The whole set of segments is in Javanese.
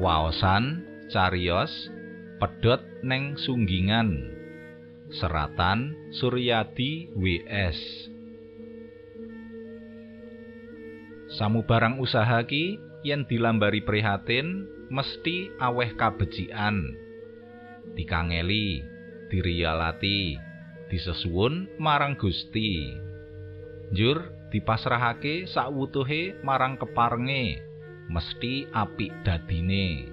Waosan cariyos pedhot neng sunggingan. Seratan Suryadi WS. Samubarang usaha ki yen dilambari prihatin mesti aweh kabecikan. Dikangeli, diriyalati, disesuwun marang Gusti. Njur dipasrahake sakwutuhe marang keparenge, mesti apik dadine.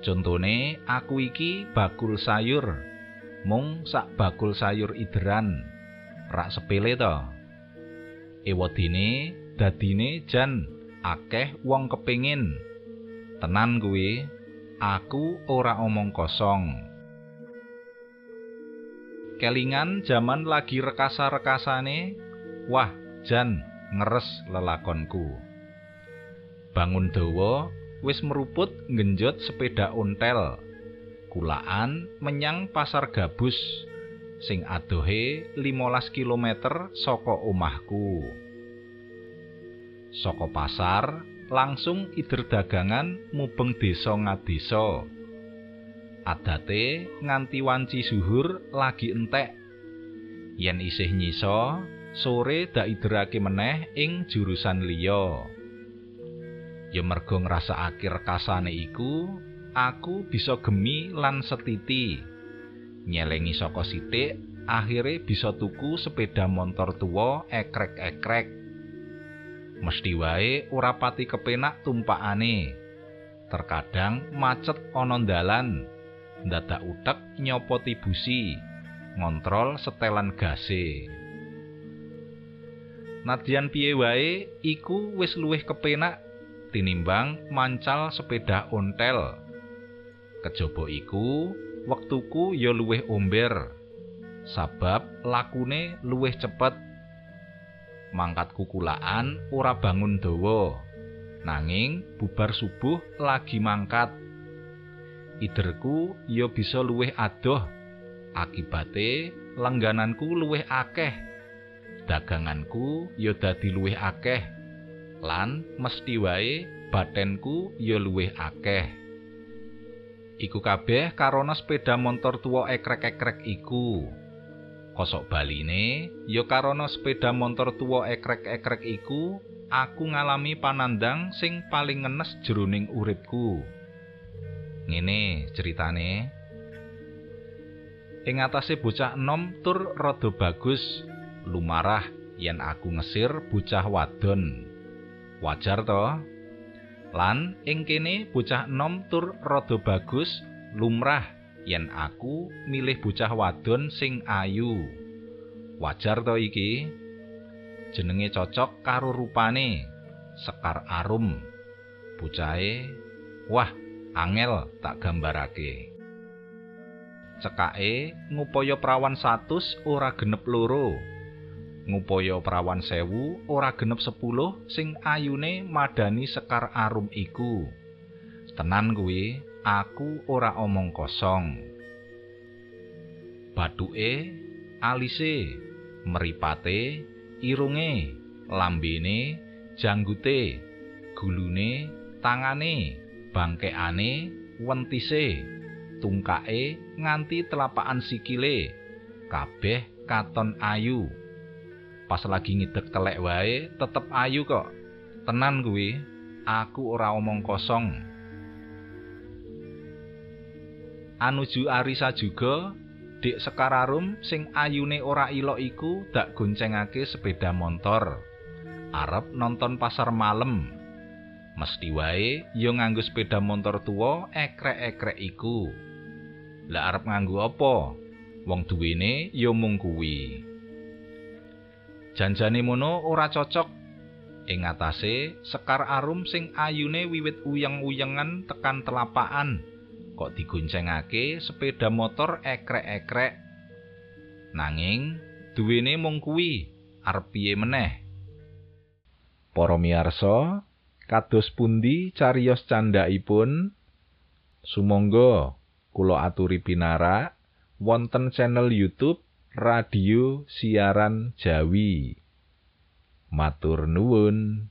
Contone aku iki bakul sayur. Mung sak bakul sayur ideran. Rak sepele to. Ewadine dadine jan akeh wong kepingin tenan kuwi aku ora omong kosong. Kelingan jaman lagi rekasa-rekasane wah jan ngeres lelakonku bangun dawa wis meruput ngenjot sepeda ontel. Kulaan menyang pasar gabus sing adohe 15 km saka omahku. Saka pasar langsung ider dagangan mubeng desa ngadesa. Adate nganti wanci zuhur lagi entek. Yen isih nyisa sore dak iderake meneh ing jurusan liya ya mergo ngrasakake rekasane iku aku bisa gemi lan setiti. Nyelengi saka sithik, akhire bisa tuku sepeda motor tuwa ekrek-ekrek. Mesti wae ora pati kepenak tumpakane. Terkadang macet ana dalan, ndadak utek nyopoti busi, ngontrol setelan gase. Nadyan piye wae iku wis luwih kepenak tinimbang mancal sepeda ontel. Kejaba iku, wektuku ya luwih omber. Sabab lakune luwih cepet. Mangkat kukulaan ora bangun dawa. Nanging bubar subuh lagi mangkat. Iderku ya bisa luwih adoh. Akibate langgananku luwih akeh. Daganganku ya dadi luwih akeh. Lan mesti wae batenku ya luwih akeh. Iku kabeh karana sepeda motor tuwa ekrek-ekrek iku. Kosok baline, ya karana sepeda motor tuwa ekrek-ekrek iku, aku ngalami panandang sing paling ngenes jroning uripku. Ngene ceritane. Ing atase bocah enom tur rada bagus, lumarah yen aku ngesir bocah wadon. Wajar to? Lan ing kene bocah enom tur rada bagus lumrah yen aku milih bocah wadon sing ayu. Wajar to iki? Jenenge cocok karo rupane. Sekar arum. Bocahe wah angel tak gambarake. Cekake ngupaya prawan 100 ora genep loro. Ngupaya prawan sewu ora genep sepuluh sing ayune madani sekar arum iku. Tenan kuwi, aku ora omong kosong. Batuke, alise, meripate, irunge, lambene, janggute, gulune, tangane, bangkeane, wentise, tungkae nganti telapakan sikile, kabeh katon ayu. Pas lagi ngidek telek wae tetep ayu kok. Tenan kuwi aku ora omong kosong. Anuju arisa juga dik sekararum sing ayune ora ilok iku dak goncengake sepeda motor arep nonton pasar malem. Mesti wae yo nganggo sepeda motor tuwa ekrek-ekrek iku. Lah arep nganggo apa? Wong duwene yo mung kuwi Janjane mono ora cocok. Ing atase Sekar Arum sing ayune wiwit uyeng-uyengan tekan telapakan kok digoncengake sepeda motor ekrek-ekrek. Nanging duwene mung kuwi arep piye meneh? Para miyarsa, kados pundi cariyos candhaipun? Sumangga kula aturi pinarak wonten channel YouTube radio siaran Jawi. Matur nuwun.